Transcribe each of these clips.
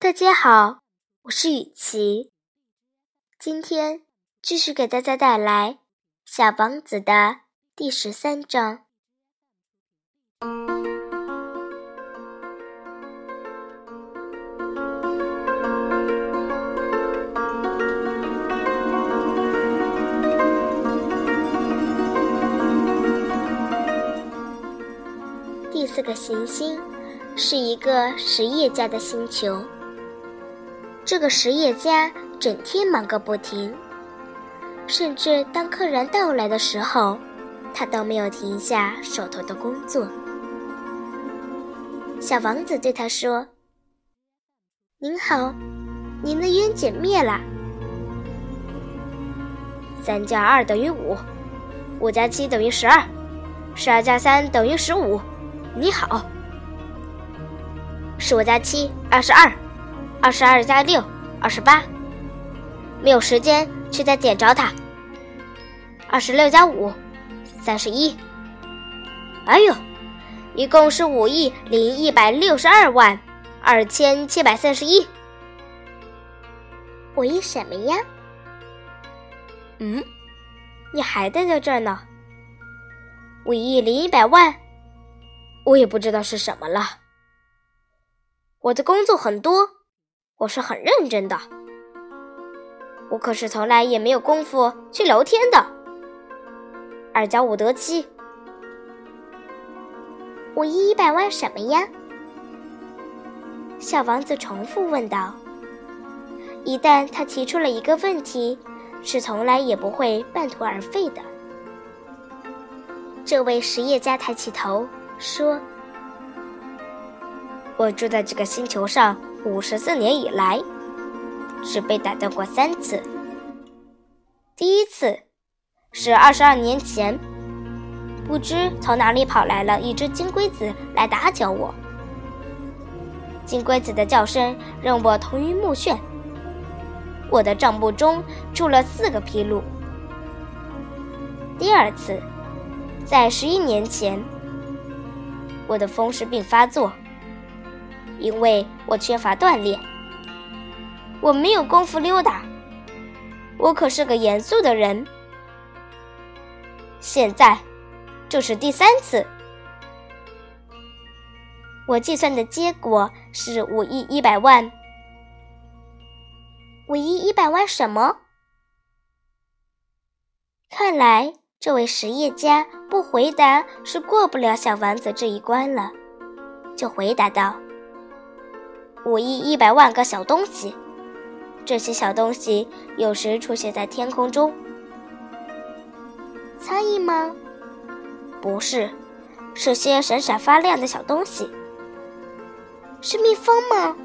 大家好，我是雨琪。今天继续给大家带来《小王子》的第十三章。第四个行星是一个实业家的星球。这个实业家整天忙个不停，甚至当客人到来的时候，他都没有停下手头的工作。小王子对他说：“您好，您的烟碱灭了。三加二等于五，五加七等于十二，十二加三等于十五。你好，十五加七，二十二。”二十二加六，二十八。没有时间去再点着它。二十六加五，三十一。哎呦，一共是五亿零一百六十二万二千七百三十一。五亿什么呀？嗯，你还待在这儿呢？五亿零一百万，我也不知道是什么了。我的工作很多。我是很认真的，我可是从来也没有功夫去聊天的。二加五得七，五亿一百万什么呀？小王子重复问道。一旦他提出了一个问题，是从来也不会半途而废的。这位实业家抬起头说：“我住在这个星球上。”五十四年以来，只被打断过三次。第一次是二十二年前，不知从哪里跑来了一只金龟子来打搅我。金龟子的叫声让我头晕目眩，我的账簿中出了四个纰漏。第二次，在十一年前，我的风湿病发作。因为我缺乏锻炼，我没有功夫溜达。我可是个严肃的人。现在，这是第三次。我计算的结果是五亿一百万。五亿一百万什么？看来这位实业家不回答是过不了小王子这一关了，就回答道。五亿一百万个小东西，这些小东西有时出现在天空中。苍蝇吗？不是，是些闪闪发亮的小东西。是蜜蜂吗？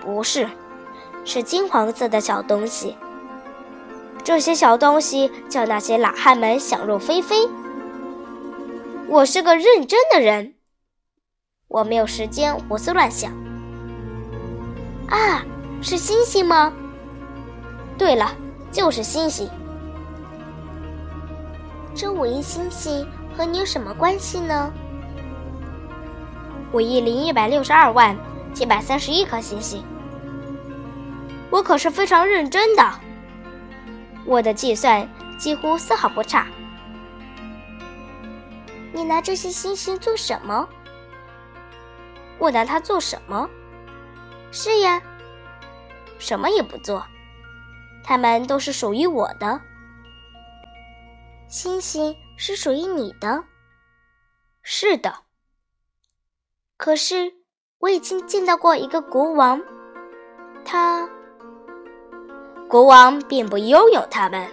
不是，是金黄色的小东西。这些小东西叫那些懒汉们想入非非。我是个认真的人，我没有时间胡思乱想。啊，是星星吗？对了，就是星星。这五亿星星和你有什么关系呢？五亿零一百六十二万七百三十一颗星星。我可是非常认真的，我的计算几乎丝毫不差。你拿这些星星做什么？我拿它做什么？是呀，什么也不做，它们都是属于我的。星星是属于你的，是的。可是我已经见到过一个国王，他，国王并不拥有它们，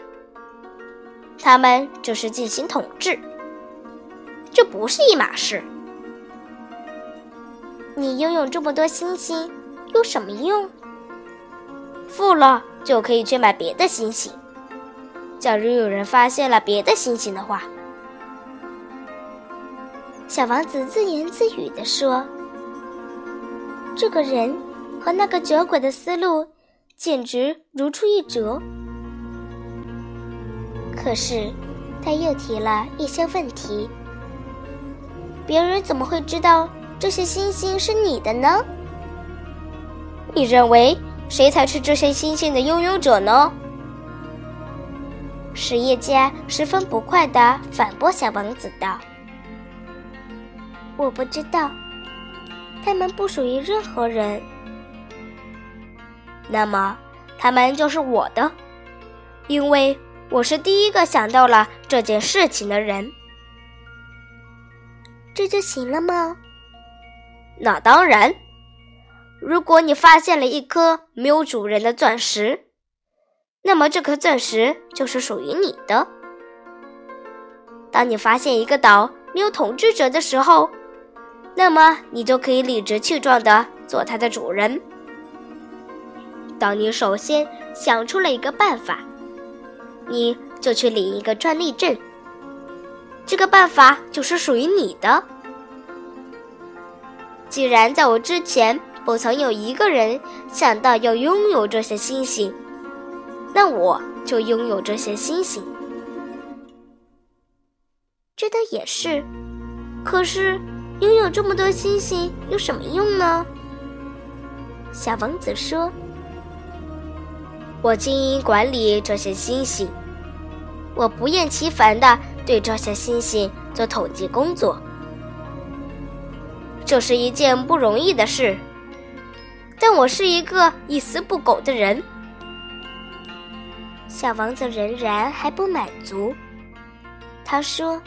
他们只是进行统治，这不是一码事。你拥有这么多星星。有什么用？富了就可以去买别的星星。假如有人发现了别的星星的话，小王子自言自语地说：“这个人和那个酒鬼的思路简直如出一辙。”可是，他又提了一些问题：“别人怎么会知道这些星星是你的呢？”你认为谁才是这些星星的拥有者呢？实业家十分不快地反驳小王子道：“我不知道，他们不属于任何人。那么，他们就是我的，因为我是第一个想到了这件事情的人。这就行了吗？那当然。如果你发现了一颗没有主人的钻石。”那么这颗钻石就是属于你的。当你发现一个岛没有统治者的时候，那么你就可以理直气壮地做它的主人。当你首先想出了一个办法，你就去领一个专利证。这个办法就是属于你的。既然在我之前不曾有一个人想到要拥有这些星星。那我就拥有这些星星。这倒也是，可是拥有这么多星星有什么用呢？小王子说：“我经营管理这些星星，我不厌其烦的对这些星星做统计工作。这是一件不容易的事，我是一个一丝不苟的人。”小王子仍然还不满足，他说：“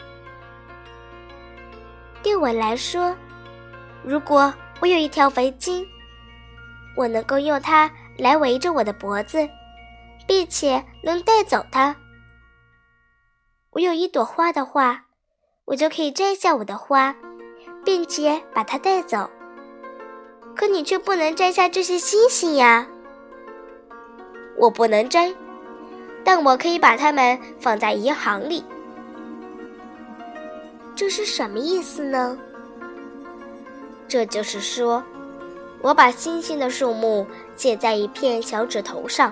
对我来说，如果我有一条围巾，我能够用它来围着我的脖子，并且能带走它。我有一朵花的话，我就可以摘下我的花，并且把它带走。可你却不能摘下这些星星呀！我不能摘。”但我可以把它们放在银行里，这是什么意思呢？这就是说，我把星星的数目写在一片小指头上，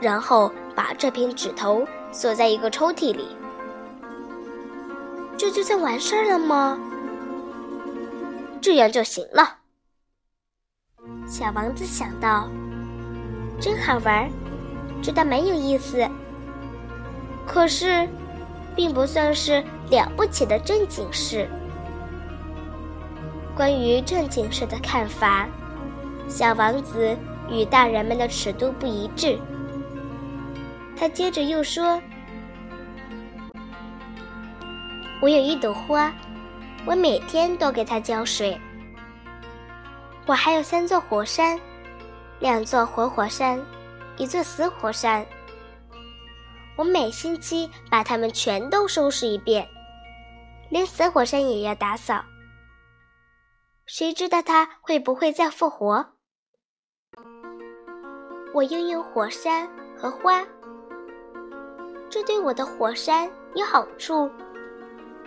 然后把这片指头锁在一个抽屉里，这就算完事儿了吗？这样就行了。小王子想到，真好玩。觉得蛮有意思，可是，并不算是了不起的正经事。关于正经事的看法，小王子与大人们的尺度不一致。他接着又说：“我有一朵花，我每天都给它浇水。我还有三座火山，两座活火山。”一座死火山，我每星期把它们全都收拾一遍，连死火山也要打扫。谁知道它会不会再复活？我拥有火山和花，这对我的火山有好处，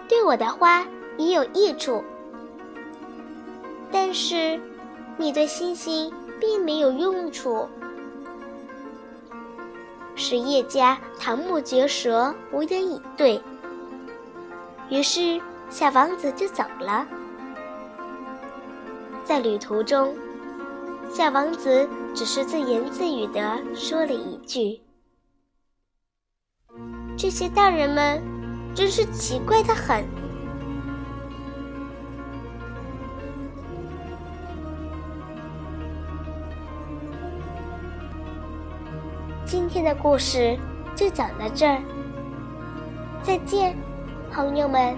对我的花也有益处。但是，你对星星并没有用处。实业家瞠目结舌，无言以对。于是，小王子就走了。在旅途中，小王子只是自言自语地说了一句：“这些大人们真是奇怪的很。”今天的故事就讲到这儿，再见，朋友们。